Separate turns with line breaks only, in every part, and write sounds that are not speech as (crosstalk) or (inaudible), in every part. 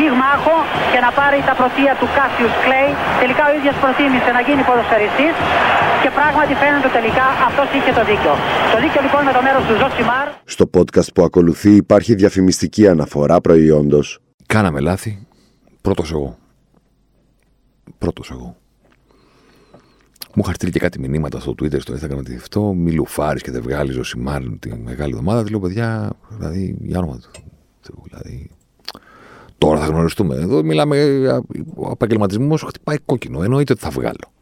πυγμάχο και να πάρει τα πρωτεία του Κάσιους Κλέη. Τελικά ο ίδιος προτίμησε να γίνει ποδοσφαιριστής και πράγματι φαίνεται τελικά αυτός είχε το δίκιο. Το δίκιο λοιπόν με το μέρος του Ζωσιμάρ.
Στο podcast που ακολουθεί υπάρχει διαφημιστική αναφορά προϊόντος.
Κάναμε λάθη. Πρώτος εγώ. Πρώτος εγώ. Μου είχαν στείλει και κάτι μηνύματα στο Twitter, στο Instagram ότι αυτό μη λουφάρεις και δεν βγάλεις Ζωσιμάρ τη μεγάλη εβδομάδα. Τι λέω, παιδιά, δηλαδή, για όνομα του. Θεού, Δηλαδή, τώρα θα γνωριστούμε. Εδώ μιλάμε, ο επαγγελματισμός χτυπάει κόκκινο. Εννοείται ότι θα βγάλω.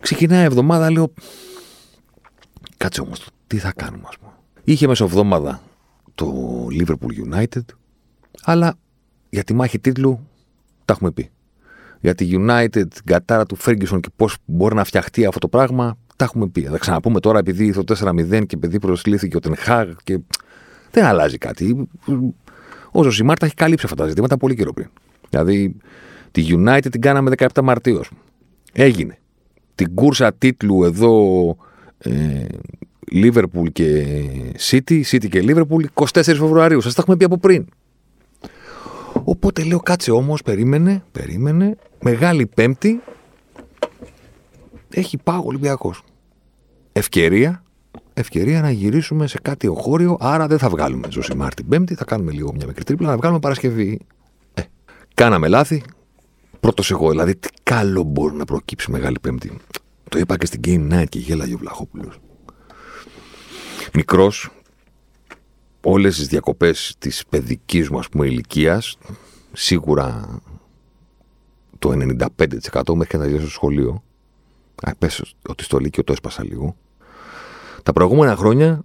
Ξεκινάει η εβδομάδα, λέω. Κάτσε όμως, τι θα κάνουμε, ας πούμε. Είχε μεσοβδόμαδα το Liverpool United, αλλά για τη μάχη τίτλου τα έχουμε πει. Για τη United, την κατάρα του Ferguson και πώς μπορεί να φτιαχτεί αυτό το πράγμα, τα έχουμε πει. Θα ξαναπούμε τώρα επειδή ήρθε το 4-0 και επειδή προσλήθηκε ο Τενχάγ και δεν αλλάζει κάτι. Ο Ζωσιμάρ τα έχει καλύψει αυτά τα ζητήματα πολύ καιρό πριν. Δηλαδή, τη United την κάναμε 17 Μαρτίου. Έγινε. Την κούρσα τίτλου εδώ ε, Liverpool και City, City και Liverpool 24 Φεβρουαρίου. Σας τα έχουμε πει από πριν. Οπότε λέω κάτσε όμως, περίμενε, περίμενε, μεγάλη πέμπτη, έχει πάω ο Ολυμπιακός. Ευκαιρία, ευκαιρία να γυρίσουμε σε κάτι οχώριο, άρα δεν θα βγάλουμε Ζωσιμάρ την Πέμπτη, θα κάνουμε λίγο μια μικρή τρίπλα, να βγάλουμε Παρασκευή. Ε, κάναμε λάθη. Πρώτος εγώ, δηλαδή, τι καλό μπορεί να προκύψει Μεγάλη Πέμπτη. Το είπα και στην Game Night και γέλαγε ο Βλαχόπουλο. Μικρός, όλες τις διακοπές της παιδικής μου, ας πούμε, ηλικίας, σίγουρα το 95% μέχρι να τελειώσω στο σχολείο. Α, πες ότι στο Λύκειο το έσπασα λίγο. Τα προηγούμενα χρόνια,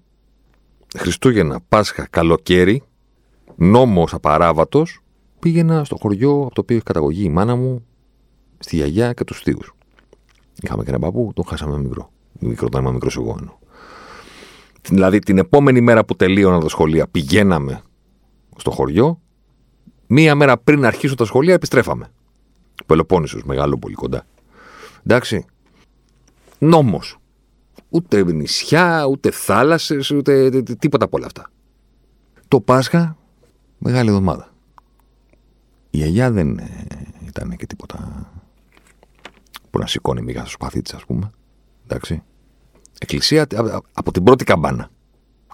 Χριστούγεννα, Πάσχα, καλοκαίρι, νόμος απαράβατος, πήγαινα στο χωριό από το οποίο έχει καταγωγή η μάνα μου, στη γιαγιά και τους θείους. Είχαμε και έναν παππού, τον χάσαμε μικρό. Μικρό όταν ήμουν μικρός εγώ εννοώ. Δηλαδή την επόμενη μέρα που τελείωνα τα σχολεία πηγαίναμε στο χωριό, μία μέρα πριν αρχίσουν τα σχολεία επιστρέφαμε. Πελοπόννησος, μεγάλο πολύ κοντά. Εντάξει. Νόμος. Ούτε νησιά, ούτε θάλασσες, ούτε τίποτα από όλα αυτά. Το Πάσχα, μεγάλη εβδομάδα. Η γιαγιά δεν ε, ήταν και τίποτα που να σηκώνει μίγα στο σπαθί της, ας πούμε. Εντάξει. Εκκλησία α- από την πρώτη καμπάνα.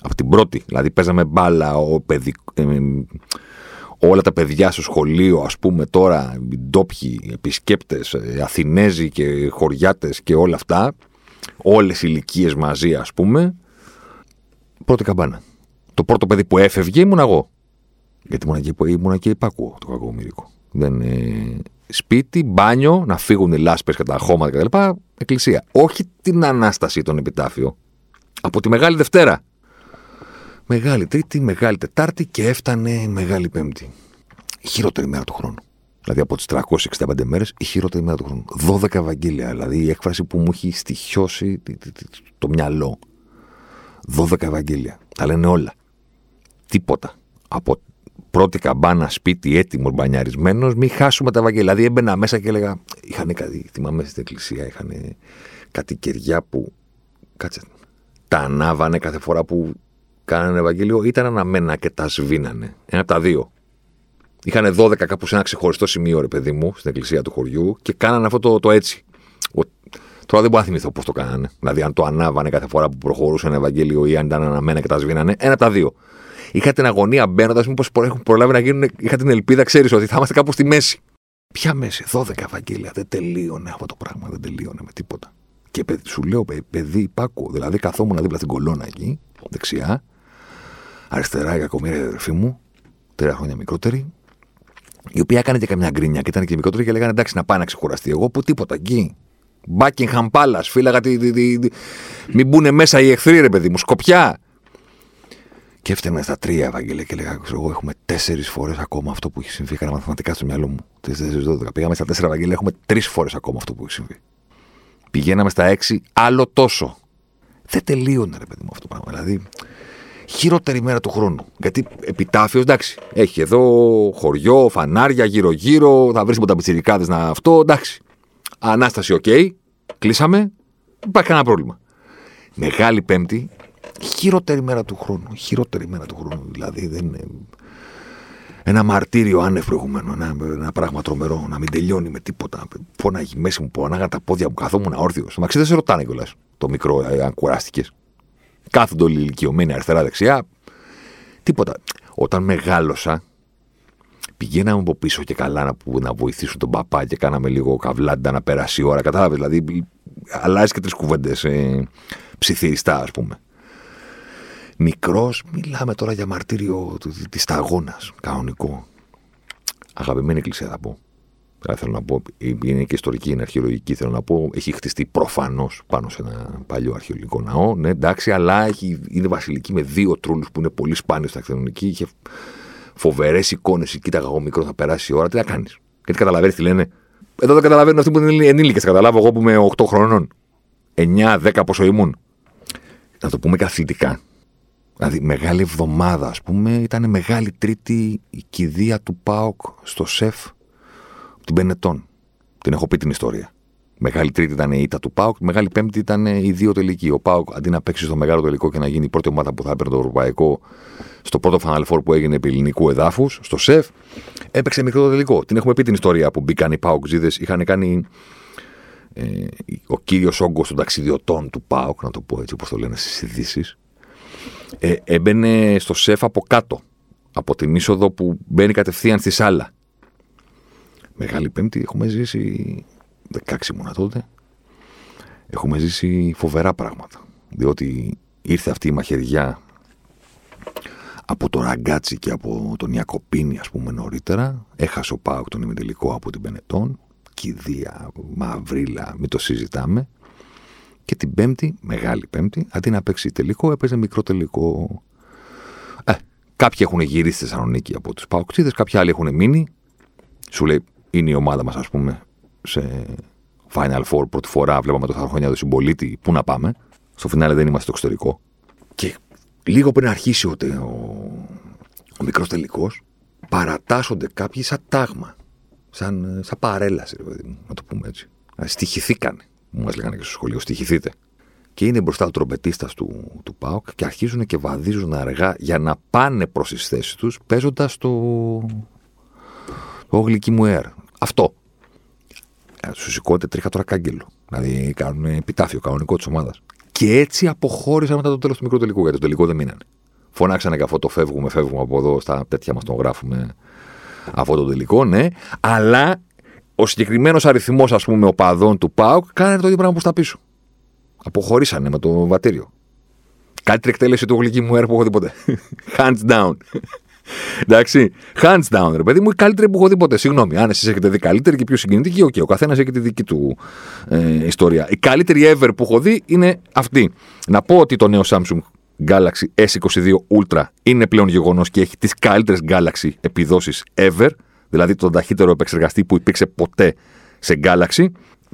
Από την πρώτη. Δηλαδή παίζαμε μπάλα, ο παιδι... ε, όλα τα παιδιά στο σχολείο, ας πούμε τώρα, οι ντόπιοι, επισκέπτες, ε, Αθηνέζοι και χωριάτες και όλα αυτά, όλες οι ηλικίες μαζί ας πούμε, πρώτη καμπάνα. Το πρώτο παιδί που έφευγε ήμουν εγώ. Γιατί ήμουν και, ήμουν και υπάκουο το κακομύρικο. Δεν, ε, σπίτι, μπάνιο, να φύγουν οι λάσπες και τα χώματα κτλ. Εκκλησία. Όχι την Ανάσταση των επιτάφιο. Από τη Μεγάλη Δευτέρα. Μεγάλη Τρίτη, Μεγάλη Τετάρτη και έφτανε η Μεγάλη Πέμπτη. Η χειρότερη μέρα του χρόνου. Δηλαδή από τις 365 μέρες, η χειρότερη μέρα του χρόνου. 12 Ευαγγέλια. Δηλαδή η έκφραση που μου έχει στοιχειώσει τη- τη- τη- το μυαλό. 12 Ευαγγέλια. Τα λένε όλα. Τίποτα. Από πρώτη καμπάνα σπίτι έτοιμος μπανιαρισμένος, μην χάσουμε τα Ευαγγέλια. Δηλαδή έμπαινα μέσα και έλεγα. Είχαν κάτι, θυμάμαι στην εκκλησία, είχαν κάτι κεριά που. Κάτσε. Τα ανάβανε κάθε φορά που κάνανε Ευαγγέλιο, ήταν αναμένα και τα σβήνανε. Ένα από τα δύο. Είχαν 12 κάπου σε ένα ξεχωριστό σημείο, ρε παιδί μου, στην εκκλησία του χωριού και κάνανε αυτό το, το έτσι. Ο, τώρα δεν μπορώ να θυμηθώ πώς το κάνανε. Δηλαδή, αν το ανάβανε κάθε φορά που προχωρούσε ένα Ευαγγέλιο ή αν ήταν αναμένα και τα σβήνανε. Ένα από τα δύο. Είχα την αγωνία μπαίνοντας, μήπως έχουν προλάβει να γίνουν. Είχα την ελπίδα, ξέρεις, ότι θα είμαστε κάπου στη μέση. Ποια μέση, 12 Ευαγγέλια. Δεν τελείωνε αυτό το πράγμα, δεν τελείωνε με τίποτα. Και παιδι, σου λέω, παι- παιδί, υπάκουο. Δηλαδή, καθόμουν δίπλα στην κολόνα εκεί, δεξιά, αριστερά η κακομοίρια αδερφή μου, τρία χρόνια μικρότερη, η οποία έκανε και καμιά γκρίνια και ήταν και μικρότερη και λέγανε εντάξει να πάει να ξεκουραστεί. Εγώ που τίποτα εκεί. Buckingham Palace, φύλαγα τη, τη, τη, τη- Μην μπουν μέσα οι εχθροί, ρε παιδί μου, σκοπιά. Και έφτανε στα τρία Ευαγγέλια και λέγα, ξέρω εγώ, έχουμε τέσσερις φορές ακόμα αυτό που έχει συμβεί. Έκανα μαθηματικά στο μυαλό μου. 4, 12. Πήγαμε στα τέσσερα Ευαγγέλια, έχουμε τρεις φορές ακόμα αυτό που έχει συμβεί. Πηγαίναμε στα 6, άλλο τόσο. Δεν τελείωνε, ρε παιδί μου, αυτό το πράγμα. Δηλαδή, χειρότερη μέρα του χρόνου. Γιατί επιτάφιος, εντάξει, έχει εδώ χωριό, φανάρια γύρω-γύρω, θα βρει ποταμπιτσιρικάδε να αυτό, εντάξει. Ανάσταση, OK. Okay, κλείσαμε. Δεν υπάρχει κανένα πρόβλημα. Μεγάλη Πέμπτη, χειρότερη μέρα του χρόνου. Χειρότερη μέρα του χρόνου. Δηλαδή δεν είναι. Ένα μαρτύριο άνευ προηγουμένου. Ένα, ένα πράγμα τρομερό. Να μην τελειώνει με τίποτα. Πόναγε μέση μου, πονάγα τα πόδια μου, καθόμουν αόρθιος. Μαξί δεν σε ρωτάνε κιόλας το μικρό, ε, αν κουράστηκες. Κάθονται όλοι ηλικιωμένοι αριστερά-δεξιά. Τίποτα. Όταν μεγάλωσα, πηγαίναμε από πίσω και καλά να, να βοηθήσουν τον παπά και κάναμε λίγο καβλάντα να περάσει η ώρα. Κατάλαβες, δηλαδή αλλάζει και τρεις κουβέντες ε, ψιθυριστά, ας πούμε. Μικρός, μιλάμε τώρα για μαρτύριο της σταγόνας. Κανονικό. Αγαπημένη εκκλησία θα πω. Δηλαδή θέλω να πω, είναι και ιστορική, είναι αρχαιολογική. Θέλω να πω, έχει χτιστεί προφανώς πάνω σε ένα παλιό αρχαιολογικό ναό. Ναι, εντάξει, αλλά έχει, είναι βασιλική με δύο τρούλους που είναι πολύ σπάνιο στην αρχαιολογική. Είχε φοβερές εικόνες. Κοίταγα εγώ μικρό, θα περάσει η ώρα. Τι θα κάνεις; Γιατί καταλαβαίνεις τι λένε; Εδώ δεν καταλαβαίνουν αυτοί που είναι ενήλικες. Καταλάβω εγώ που είμαι 8 χρονών. 9, 10 πόσο ήμουν. Να το πούμε καθητικά. Δηλαδή, μεγάλη εβδομάδα, ας πούμε, ήταν μεγάλη τρίτη η κηδεία του Πάοκ στο ΣΕΦ την Πενετών. Την έχω πει την ιστορία. Μεγάλη τρίτη ήταν η ήττα του Πάουκ, μεγάλη πέμπτη ήταν η δύο τελική. Ο Πάουκ αντί να παίξει στο μεγάλο τελικό και να γίνει η πρώτη ομάδα που θα έπαιρνε το ευρωπαϊκό στο πρώτο Final Four που έγινε επί ελληνικού εδάφους, στο ΣΕΦ, έπαιξε μικρό τελικό. Την έχουμε πει την ιστορία που μπήκαν οι Πάουκ Ζίδε, είχαν κάνει ε, ο κύριος όγκος των ταξιδιωτών του Πάουκ, να το πω έτσι όπως το λένε στις ειδήσεις, ε, έμπαινε στο ΣΕΦ από κάτω. Από την είσοδο που μπαίνει κατευθείαν στη σάλα. Μεγάλη Πέμπτη έχουμε ζήσει 16 ήμουνα τότε. Έχουμε ζήσει φοβερά πράγματα. Διότι ήρθε αυτή η μαχαιριά από το Ραγκάτσι και από τον Ιακοπίνη, ας πούμε, νωρίτερα. Έχασε ο Πάοκ τον ημιτελικό από την Πενετών. Κηδεία, μαυρίλα, μην το συζητάμε. Και την Πέμπτη, Μεγάλη Πέμπτη, αντί να παίξει τελικό, έπαιζε μικρό τελικό. Ε, κάποιοι έχουν γυρίσει στη Θεσσαλονίκη από τους Παοξίδε, κάποιοι άλλοι έχουν μείνει. Σου λέει, είναι η ομάδα μας, ας πούμε, σε Final Four πρώτη φορά. Βλέπαμε το χρόνια του συμπολίτη. Πού να πάμε; Στο φινάλε δεν είμαστε στο εξωτερικό. Και λίγο πριν αρχίσει ο, ο, ο μικρός τελικός, παρατάσσονται κάποιοι σαν τάγμα. Σαν, σαν παρέλαση, δηλαδή, να το πούμε έτσι. Στοιχηθήκανε. Μου μας λέγανε και στο σχολείο, στοιχηθείτε. Και είναι μπροστά ο τρομπετίστας του, του ΠΑΟΚ και αρχίζουν και βαδίζουν αργά για να πάνε προς τις θέσεις τους παίζοντας το, το γλυκί μου air. Αυτό. Ε, Σου σηκώνεται τρίχα τώρα κάγκελο. Δηλαδή κάνουν επιτάφιο κανονικό της ομάδας. Και έτσι αποχώρησαν μετά το τέλος του μικρού τελικού. Γιατί το τελικό δεν μείνανε. Φωνάξανε και αυτό το φεύγουμε, φεύγουμε από εδώ, στα τέτοια μας τον γράφουμε αυτό το τελικό, ναι. Αλλά ο συγκεκριμένος αριθμός, ας πούμε, οπαδών του ΠΑΟΚ κάνανε το ίδιο πράγμα που στα πίσω. Αποχωρήσανε με το βατήριο. Καλύτερη εκτέλεση του γλυκύ μου έαρ που έχω δει ποτέ. Hands down. Εντάξει. Hands down, ρε παιδί μου, η καλύτερη που έχω δει ποτέ. Συγγνώμη, αν εσείς έχετε δει καλύτερη και πιο συγκινητική, OK, okay, ο καθένας έχει τη δική του ε, ιστορία. Η καλύτερη ever που έχω δει είναι αυτή. Να πω ότι το νέο Samsung Galaxy S22 Ultra είναι πλέον γεγονός και έχει τις καλύτερες Galaxy επιδόσεις ever, δηλαδή τον ταχύτερο επεξεργαστή που υπήρξε ποτέ σε Galaxy.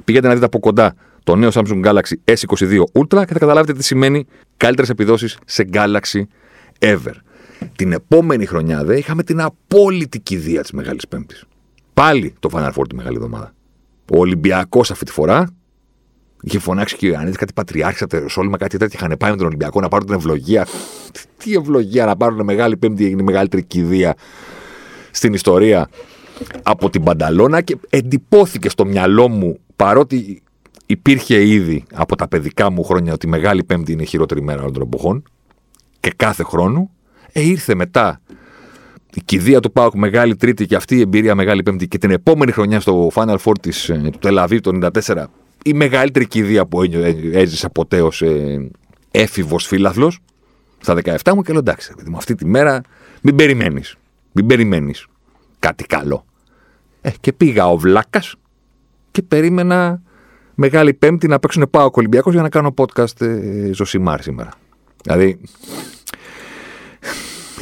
Πηγαίνετε να δείτε από κοντά το νέο Samsung Galaxy S22 Ultra και θα καταλάβετε τι σημαίνει καλύτερες επιδόσεις σε Galaxy ever. Την επόμενη χρονιά δε είχαμε την απόλυτη κηδεία της Μεγάλης Πέμπτης. Πάλι το Final Four τη Μεγάλη Εβδομάδα. Ο Ολυμπιακός αυτή τη φορά είχε φωνάξει και ο Ιωαννίδης κάτι πατριάρχησα, τεροσόλυμα, κάτι τέτοια. Είχαν πάει με τον Ολυμπιακό να πάρουν την ευλογία. Τι ευλογία να πάρουν Μεγάλη Πέμπτη, έγινε η μεγαλύτερη κηδεία στην ιστορία από την Πανταλώνα και εντυπώθηκε στο μυαλό μου παρότι υπήρχε ήδη από τα παιδικά μου χρόνια ότι η Μεγάλη Πέμπτη είναι η χειρότερη μέρα όλων των εποχών και κάθε χρόνο ε, ήρθε μετά η κηδεία του Πάουκ Μεγάλη Τρίτη και αυτή η εμπειρία Μεγάλη Πέμπτη και την επόμενη χρονιά στο Final Four της, ε, του Τελαβή το 94 η μεγαλύτερη κηδεία που έζησα ποτέ ως ε, έφηβος φίλαθλο στα 17 μου και λέω εντάξει, με αυτή τη μέρα μην περιμένεις. Μην περιμένεις κάτι καλό. Ε, και πήγα ο Βλάκας και περίμενα Μεγάλη Πέμπτη να παίξουν πάω Ολυμπιακός για να κάνω podcast ε, Ζωσιμάρ σήμερα. Δηλαδή,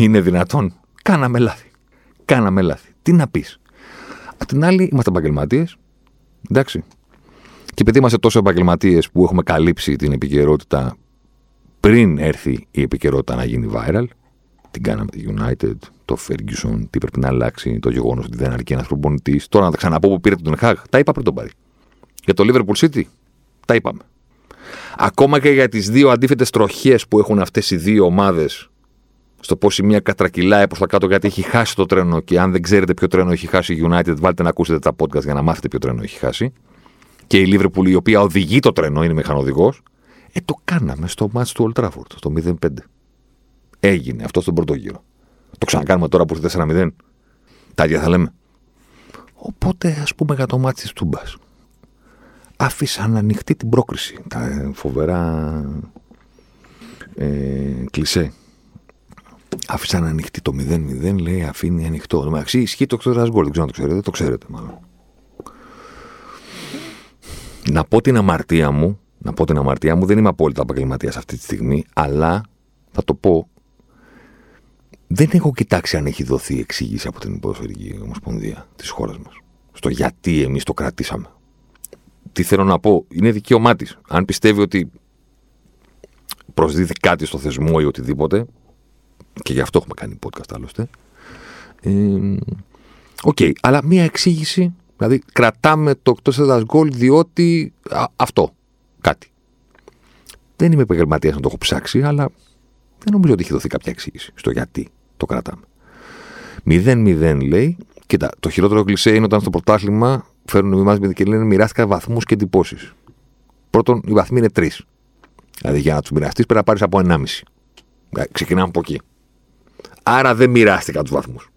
είναι δυνατόν. Κάναμε λάθη. Κάναμε λάθη. Τι να πεις. Απ' την άλλη, είμαστε επαγγελματίες. Εντάξει. Και επειδή είμαστε τόσο επαγγελματίες που έχουμε καλύψει την επικαιρότητα πριν έρθει η επικαιρότητα να γίνει viral, την κάναμε τη United, το Ferguson, τι πρέπει να αλλάξει, το γεγονός ότι δεν αρκεί ένας προπονητής. Τώρα να τα ξαναπώ που πήρε τον Χαγ, τα είπα πριν τον πάρει. Για το Liverpool City, τα είπαμε. Ακόμα και για τις δύο αντίθετες τροχές που έχουν αυτές οι δύο ομάδες, στο πώς η μία κατρακυλάει προς τα κάτω γιατί έχει χάσει το τρένο και αν δεν ξέρετε ποιο τρένο έχει χάσει η United, βάλτε να ακούσετε τα podcast για να μάθετε ποιο τρένο έχει χάσει. Και η Liverpool η οποία οδηγεί το τρένο, είναι μηχανοδηγός. Ε, το κάναμε στο match του Old Trafford, στο 0-5. Έγινε αυτό στον πρώτο γύρο. Το ξανακάνουμε τώρα που είναι 4-0. Τα ίδια θα λέμε. Οπότε ας πούμε για το μάτι της Τούμπας. Άφησαν ανοιχτή την πρόκριση. Τα φοβερά ε, κλισέ. Άφησαν ανοιχτή το 0-0, λέει αφήνει ανοιχτό. Εντάξει, ισχύει το ξέρω γκολ, δεν ξέρω αν το ξέρετε, το ξέρετε μάλλον. Να πω την αμαρτία μου, να πω την αμαρτία μου, δεν είμαι απόλυτα επαγγελματίας αυτή τη στιγμή, αλλά θα το πω δεν έχω κοιτάξει αν έχει δοθεί εξήγηση από την Ποδοσφαιρική Ομοσπονδία της χώρας μας. Στο γιατί εμείς το κρατήσαμε. Τι θέλω να πω, είναι δικαίωμά της. Αν πιστεύει ότι προσδίδει κάτι στο θεσμό ή οτιδήποτε, και γι' αυτό έχουμε κάνει podcast άλλωστε. Οκ, ε, αλλά μία εξήγηση, δηλαδή κρατάμε το εκτός έδρας γκολ διότι αυτό, κάτι. Δεν είμαι επαγγελματίας να το έχω ψάξει, αλλά δεν νομίζω ότι έχει δοθεί κάποια εξήγηση στο γιατί το κρατάμε. 0-0 λέει. Κοίτα, το χειρότερο κλισέ είναι όταν στο πρωτάθλημα φέρνουν εμά και λένε μοιράστηκα βαθμούς και εντυπώσεις. Πρώτον, οι βαθμοί είναι τρεις. Δηλαδή για να τους μοιραστείς πρέπει να πάρεις από 1,5. Ε, ξεκινάμε από εκεί. Άρα δεν μοιράστηκα τους βαθμούς.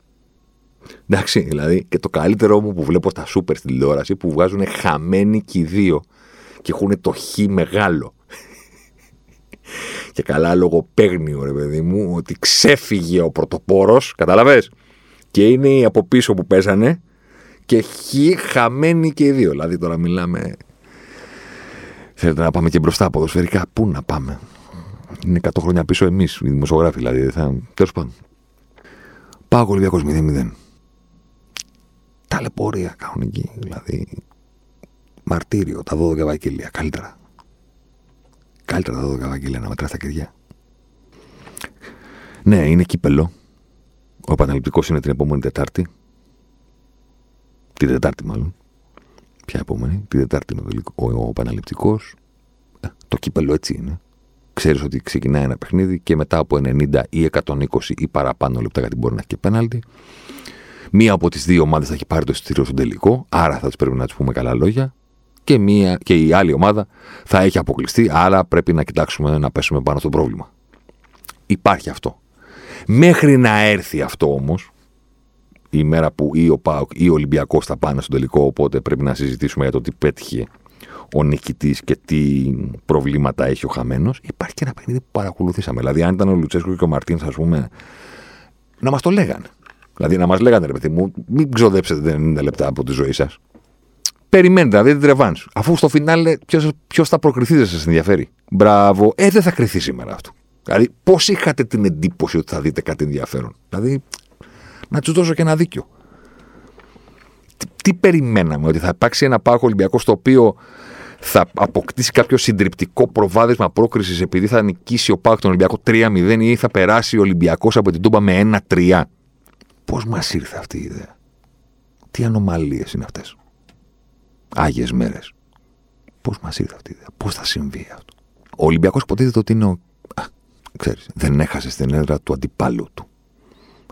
Εντάξει, δηλαδή και το καλύτερο μου που βλέπω στα σούπερ στην τηλεόραση που βγάζουν χαμένοι και οι δύο και έχουν το χ μεγάλο και καλά λογοπαίγνιο, ρε παιδί μου, ότι ξέφυγε ο πρωτοπόρος, κατάλαβες; Και είναι οι από πίσω που πέσανε και χι χαμένοι και οι δύο. Δηλαδή τώρα μιλάμε. Θέλετε να πάμε και μπροστά ποδοσφαιρικά; Πού να πάμε; Είναι 100 χρόνια πίσω εμείς, οι δημοσιογράφοι δηλαδή. Θα... Τέλος πάντων. Πάω Ολυμπιακός 0-0. Ταλαιπωρία κανονική. Δηλαδή. Μαρτύριο, τα 12 Ευαγγελία. Καλύτερα. Καλύτερα τα 12 Ευαγγελία να μετράς τα κεριά. Ναι, είναι κύπελο. Ο επαναληπτικό είναι την επόμενη Τετάρτη. Την Τετάρτη, μάλλον. Ποια επόμενη, την Τετάρτη είναι ο, ο επαναληπτικό. Ε, το κύπελο έτσι είναι. Ξέρεις ότι ξεκινάει ένα παιχνίδι και μετά από 90 ή 120 ή παραπάνω λεπτά, γιατί μπορεί να έχει και πέναλτι. Μία από τις δύο ομάδες θα έχει πάρει το εισιτήριο στον τελικό, άρα θα τους πρέπει να τους πούμε καλά λόγια και, μία, και η άλλη ομάδα θα έχει αποκλειστεί, άρα πρέπει να κοιτάξουμε να πέσουμε πάνω στο πρόβλημα. Υπάρχει αυτό. Μέχρι να έρθει αυτό όμως, η μέρα που ή ο Πάοκ ή ο Ολυμπιακός θα πάνε στο τελικό, οπότε πρέπει να συζητήσουμε για το τι πέτυχε ο νικητής και τι προβλήματα έχει ο χαμένος. Υπάρχει και ένα παιχνίδι που παρακολουθήσαμε. Δηλαδή, αν ήταν ο Λουτσέσκο και ο Μαρτίνς, ας πούμε, να μας το λέγανε. Δηλαδή, να μας λέγανε, ρε παιδί μου, μην ξοδέψετε 90 λεπτά από τη ζωή σας. Περιμένετε να δείτε την ρεβάνς. Αφού στο φινάλε ποιος θα προκριθεί, δεν σας ενδιαφέρει. Μπράβο. Ε, δεν θα κρυθεί σήμερα αυτό. Δηλαδή, πώς είχατε την εντύπωση ότι θα δείτε κάτι ενδιαφέρον; Δηλαδή, να τους δώσω και ένα δίκιο. Τι, τι περιμέναμε, ότι θα υπάρξει ένα πάγο Ολυμπιακό στο οποίο θα αποκτήσει κάποιο συντριπτικό προβάδισμα πρόκρισης επειδή θα νικήσει ο Πάκ τον Ολυμπιακό 3-0 ή θα περάσει ο Ολυμπιακός από την Τούμπα με 1-3. Πώς μας ήρθε αυτή η ιδέα; Τι ανομαλίες είναι αυτές; Άγιες μέρες. Πώς μας ήρθε αυτή η ιδέα, πώς θα συμβεί αυτό; Ο Ολυμπιακός υποτίθεται ότι είναι ο. Α, ξέρεις, δεν έχασε στην έδρα του αντιπάλου του.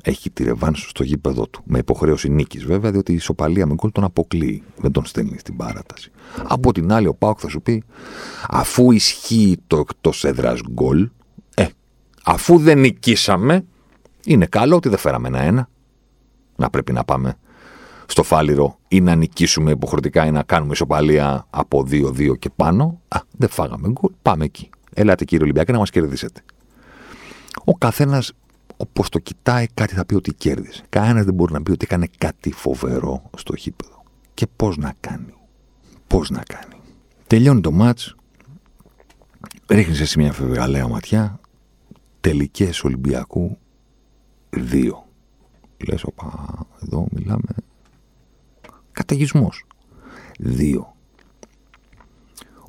Έχει τη ρευάνση στο γήπεδο του. Με υποχρέωση νίκης βέβαια, διότι η ισοπαλία με γκολ τον αποκλείει. Δεν τον στέλνει στην παράταση. Από την άλλη, ο Πάοκ θα σου πει, αφού ισχύει το εκτός έδρας γκολ, ε, αφού δεν νικήσαμε, είναι καλό ότι δεν φέραμε ένα-ένα. Να πρέπει να πάμε στο Φάληρο ή να νικήσουμε υποχρεωτικά ή να κάνουμε ισοπαλία από 2-2 και πάνω. Α, δεν φάγαμε γκολ. Πάμε εκεί. Ελάτε κύριε Ολυμπιακή να μας κερδίσετε. Ο καθένας, όπως το κοιτάει, κάτι θα πει ότι κέρδισε. Κανένας δεν μπορεί να πει ότι έκανε κάτι φοβερό στο χήπεδο. Και πώς να κάνει. Πώς να κάνει. Τελειώνει το μάτς. Ρίχνει εσύ μια φευγαλαία ματιά. Τελικές Ολυμπιακού 2. Λες, οπα, εδώ μιλάμε Καταγισμό. Δύο.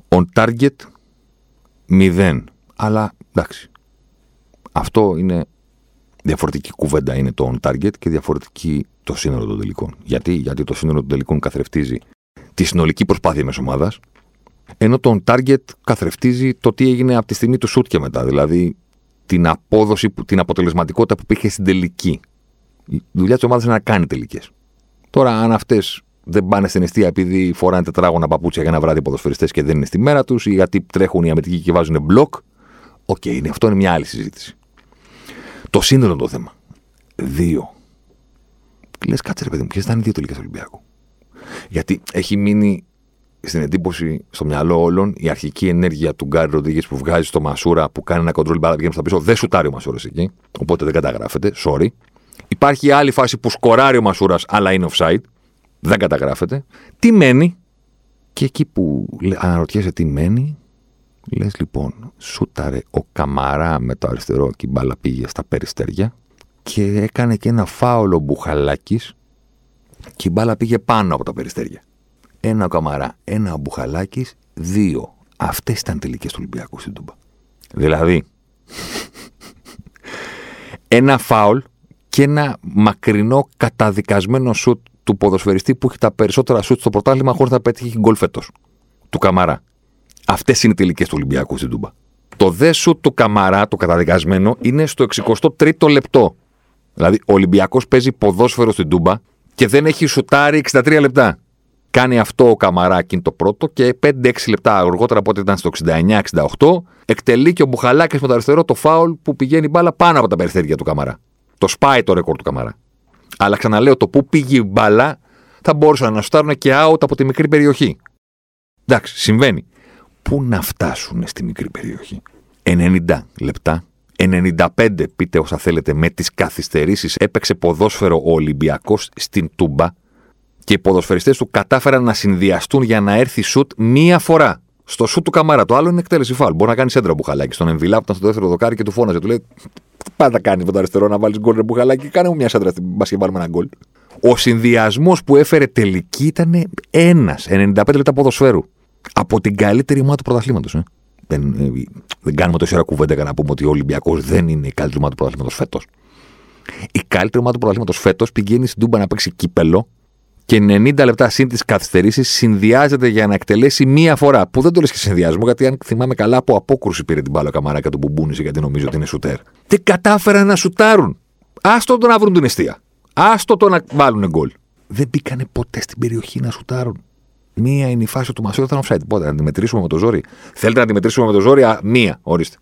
On target 0. Αλλά εντάξει. Αυτό είναι διαφορετική κουβέντα είναι το on target και διαφορετική το σύνολο των τελικών. Γιατί, Γιατί το σύνολο των τελικών καθρεφτίζει τη συνολική προσπάθεια μιας ομάδας, ενώ το on target καθρεφτίζει το τι έγινε από τη στιγμή του σουτ και μετά. Δηλαδή την απόδοση, την αποτελεσματικότητα που πήγε στην τελική. Η δουλειά της ομάδας είναι να κάνει τελικές. Τώρα, αν αυτές δεν πάνε στην εστία επειδή φοράνε τετράγωνα παπούτσια για ένα βράδυ ποδοσφαιριστές και δεν είναι στη μέρα τους, ή γιατί τρέχουν οι αμυντικοί και βάζουν μπλοκ. OK, okay, αυτό είναι μια άλλη συζήτηση. Το σύνολο το θέμα. Δύο. Λες, κάτσε ρε παιδί μου, ποιες ήταν οι δύο τελικές Ολυμπιακού; Γιατί έχει μείνει στην εντύπωση στο μυαλό όλων η αρχική ενέργεια του Γκάρι Ροντίγε που βγάζει στο Μασούρα που κάνει ένα κοντρόλ μπάλα πηγαίνει στα πίσω. Δεν σουτάρει ο Μασούρας εκεί. Οπότε δεν καταγράφεται. Sorry. Υπάρχει άλλη φάση που σκοράρει ο Μασούρας αλλά είναι offside. Δεν καταγράφεται. Τι μένει; Και εκεί που αναρωτιέσαι τι μένει, λες λοιπόν, σούταρε ο Καμαρά με το αριστερό και η μπάλα πήγε στα περιστέρια και έκανε και ένα φάουλο μπουχαλάκι και η μπάλα πήγε πάνω από τα περιστέρια ένα ο Καμαρά, ένα ο Μπουχαλάκης, δύο. Αυτές ήταν τελικές του Ολυμπιακού στην Τούμπα. Δηλαδή, (laughs) ένα φάουλ και ένα μακρινό καταδικασμένο σουτ του ποδοσφαιριστή που έχει τα περισσότερα σουτ στο πρωτάθλημα χωρίς να πέτυχε γκολ φέτος. Του Καμαρά. Αυτές είναι οι τελικές του Ολυμπιακού στην Τούμπα. Το δε σουτ του Καμαρά, το καταδικασμένο, είναι στο 63ο λεπτό. Δηλαδή, ο Ολυμπιακός παίζει ποδόσφαιρο στην Τούμπα και δεν έχει σουτάρει 63 λεπτά. Κάνει αυτό ο Καμαράκιν το πρώτο και 5-6 λεπτά αργότερα από ό,τι ήταν στο 69-68, εκτελεί και ο Μπουχαλάκης με το αριστερό το φάουλ που πηγαίνει μπάλα πάνω από τα περιθέρια του Καμαρά. Το σπάει το ρεκόρ του Καμαρά. Αλλά ξαναλέω, το που πήγε η μπάλα θα μπορούσαν να στάρουν και out από τη μικρή περιοχή. Εντάξει, συμβαίνει. Πού να φτάσουν στη μικρή περιοχή; 90 λεπτά, 95 πείτε όσα θέλετε με τις καθυστερήσεις έπαιξε ποδόσφαιρο ο Ολυμπιακός στην Τούμπα και οι ποδοσφαιριστές του κατάφεραν να συνδυαστούν για να έρθει σουτ μία φορά. Στο σουτ του Καμάρα. Το άλλο είναι εκτέλεση φάλ. Μπορεί να κάνει έντρα μπουχαλάκι. Στον Εμβιλά που ήταν στο δεύτερο δοκάρι και του φώναζε. Του λέει: Πάντα κάνει με το αριστερό να βάλεις γκολ μπουχαλάκι. Κάνε μου μια σέντρα στην μπα και βάλουμε ένα γκολ. Ο συνδυασμός που έφερε τελική ήταν ένας. 95 λεπτά ποδοσφαίρου. Από την καλύτερη ομάδα του πρωταθλήματος. Ε. Δεν, ε, δεν κάνουμε τόση ώρα κουβέντα για να πούμε ότι ο Ολυμπιακός δεν είναι η καλύτερη ομάδα του πρωταθλήματος φέτος. Η καλύτερη ομάδα του πρωταθλήματος φέτος πηγαίνει στην Τούμπα να παίξει κύπελο και 90 λεπτά συν τις καθυστερήσεις συνδυάζεται για να εκτελέσει μία φορά. Που δεν το λες και συνδυασμό, γιατί αν θυμάμαι καλά, από απόκρουση πήρε την μπάλα καμαρά του μπουμπούνισε γιατί νομίζω ότι είναι σουτέρ. Τι κατάφεραν να σουτάρουν. Άστο το να βρουν την αιστεία. Άστο το να βάλουν γκολ. Δεν μπήκανε ποτέ στην περιοχή να σουτάρουν. Μία είναι η φάση του Μασούρα, ήταν offside. Πότε, να τη μετρήσουμε με το ζόρι; Θέλετε να τη μετρήσουμε με το ζόρι, α, μία, ορίστε.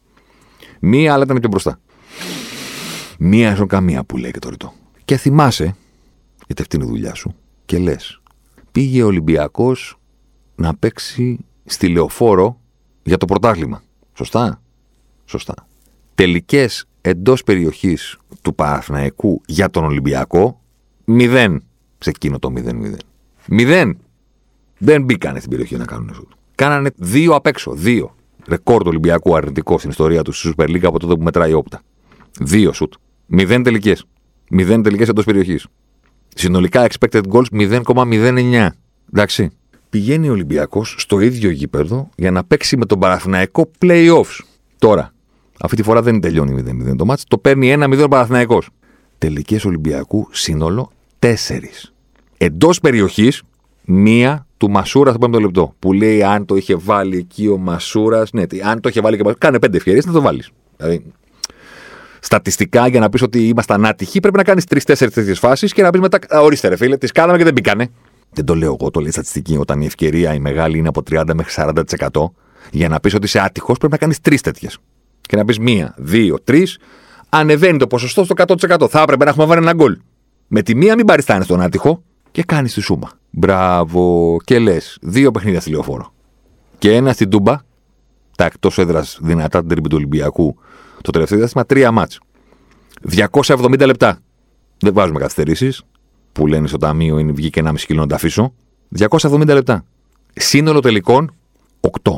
Μία, αλλά ήταν πιο μπροστά. Μία ίσον καμία που λέει και το ρητό. Και θυμάσαι, γιατί αυτή είναι η δουλειά σου, και λες, πήγε ο Ολυμπιακός να παίξει στη λεωφόρο για το πρωτάθλημα. Σωστά; Σωστά. Τελικές εντός περιοχής του Παναθηναϊκού για τον Ολυμπιακό, μηδέν σε εκείνο το 0-0. Μηδέν. Δεν μπήκανε στην περιοχή να κάνουν σουτ. Κάνανε δύο απ' έξω. Δύο. Ρεκόρ του Ολυμπιακού αρνητικό στην ιστορία του στη Super League από τότε που μετράει όπτα. Δύο σουτ. Μηδέν τελικές. Μηδέν τελικές εντός περιοχής. Συνολικά expected goals 0,09. Εντάξει. Πηγαίνει ο Ολυμπιακός στο ίδιο γήπεδο για να παίξει με τον Παναθηναϊκό playoffs. Τώρα. Αυτή τη φορά δεν τελειώνει 0-0 το μάτς, το παίρνει 1-0 ο Παναθηναϊκός. Τελικές Ολυμπιακού σύνολο 4. Εντός περιοχής, μία του Μασούρα στο πέμπτο λεπτό. Που λέει αν το είχε βάλει εκεί ο Μασούρας. Ναι, αν το είχε βάλει και ο Κάνε πέντε ευκαιρίες να το βάλεις. Δηλαδή στατιστικά για να πεις ότι ήμασταν άτυχοι, πρέπει να κάνεις τρει-τέσσερι τέτοιες φάσεις και να πεις μετά, ορίστε ρε φίλε, τις κάναμε και δεν μπήκανε. Δεν το λέω εγώ, το λέει στατιστική. Όταν η ευκαιρία η μεγάλη είναι από 30 μέχρι 40%, για να πεις ότι είσαι άτυχος, πρέπει να κάνεις τρεις τέτοιες. Και να πεις μία, δύο, τρεις, ανεβαίνει το ποσοστό στο 100%. Θα έπρεπε να έχουμε βάλει ένα γκολ. Με τη μία μην παριστάνεις τον άτυχο και κάνεις τη σούμα. Μπράβο. Και λες, δύο παιχνίδια στη λεωφόρο. Και ένα στην Τούμπα, τα εκτός έδρας δυνατά την του Ολυμπιακού το τελευταίο διάστημα τρία μάτς. 270 λεπτά. Δεν βάζουμε καθυστερήσεις. Που λένε στο ταμείο είναι βγήκε ένα μισή κιλό να τα αφήσω. 270 λεπτά. Σύνολο τελικών 8.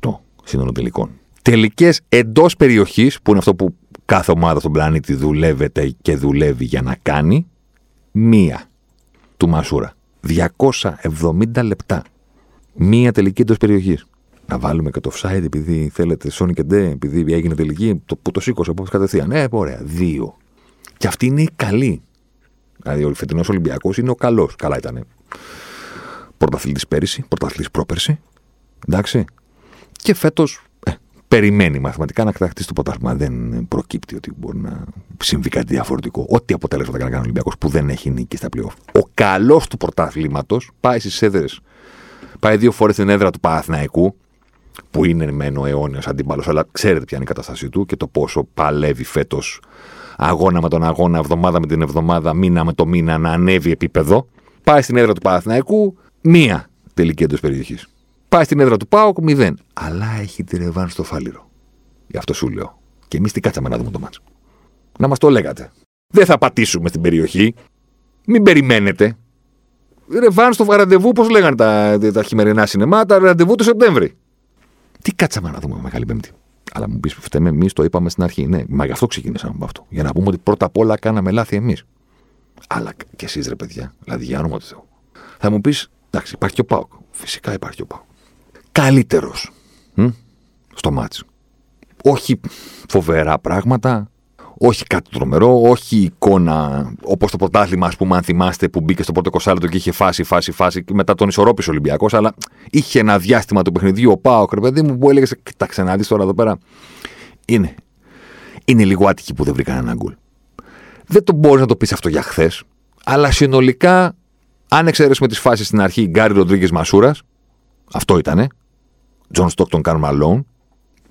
8 σύνολο τελικών. Τελικές εντός περιοχής, που είναι αυτό που κάθε ομάδα στον πλανήτη δουλεύεται και δουλεύει για να κάνει, μία του Μασούρα. 270 λεπτά. Μία τελική εντός περιοχής. Να βάλουμε και το offside επειδή θέλετε Sony και Ντε, επειδή έγινε τελική, το, που το σήκωσε από κατευθείαν. Ναι, ωραία. Δύο. Και αυτή είναι η καλή. Δηλαδή ο φετινός Ολυμπιακός είναι ο καλός. Καλά ήταν. Πρωταθλητής πέρυσι, πρωταθλητής πρόπερση. Εντάξει. Και φέτος ε, περιμένει μαθηματικά να κατακτήσει το πρωτάθλημα. Δεν προκύπτει ότι μπορεί να συμβεί κάτι διαφορετικό. Ό,τι αποτέλεσμα θα κάνει ο Ολυμπιακός που δεν έχει νίκη στα πλοία. Ο καλός του πρωταθλήματος πάει στις έδρες. Πάει δύο φορές στην έδρα του Παναθηναϊκού, που είναι μεν ο αιώνιος αντίπαλος, αλλά ξέρετε ποια είναι η κατάστασή του και το πόσο παλεύει φέτος αγώνα με τον αγώνα, εβδομάδα με την εβδομάδα, μήνα με το μήνα να ανέβει επίπεδο. Πάει στην έδρα του Παναθηναϊκού, μία τελική εντό περιοχής. Πάει στην έδρα του Πάοκ, μηδέν. Αλλά έχει τη ρεβάνς στο φάληρο. Γι' αυτό σου λέω. Και εμείς τι κάτσαμε να δούμε το μάτσο. Να μας το λέγατε. Δεν θα πατήσουμε στην περιοχή. Μην περιμένετε. Ρεβάνς στο ραντεβού, πώς λέγανε τα, τα χειμερινά σινεμά, τα ραντεβού του Σεπτέμβρη. Τι κάτσαμε να δούμε Μεγάλη Πέμπτη. Αλλά μου πεις, φταίμε εμείς, το είπαμε στην αρχή. Ναι, μα γι' αυτό ξεκίνησαμε από αυτό. Για να πούμε ότι πρώτα απ' όλα κάναμε λάθη εμείς. Αλλά και εσείς ρε παιδιά, δηλαδή για όνομα του Θεού. Θα μου πεις, εντάξει, υπάρχει και ο Πάοκ. Φυσικά υπάρχει και ο Πάοκ. Καλύτερος στο μάτσο. Όχι φοβερά πράγματα, όχι κάτι τρομερό, όχι εικόνα όπως το πρωτάθλημα, ας πούμε, αν θυμάστε, που μπήκε στο πρώτο κοσάλεπτο και είχε φάση, φάση, φάση, και μετά τον ισορρόπησε ο Ολυμπιακός. Αλλά είχε ένα διάστημα του παιχνιδιού ο ΠΑΟΚ, ρε παιδί μου, που έλεγες: Κοιτάξτε να δεις τώρα εδώ πέρα. Είναι. Είναι λίγο άτυχοι που δεν βρήκαν ένα γκολ. Δεν το μπορείς να το πεις αυτό για χθες, αλλά συνολικά, αν εξαιρέσουμε τις φάσεις στην αρχή, Γκάρι Ροντρίγκες Μασούρας, αυτό ήτανε. Τζον Στόκτον Καρλ Μαλόουν.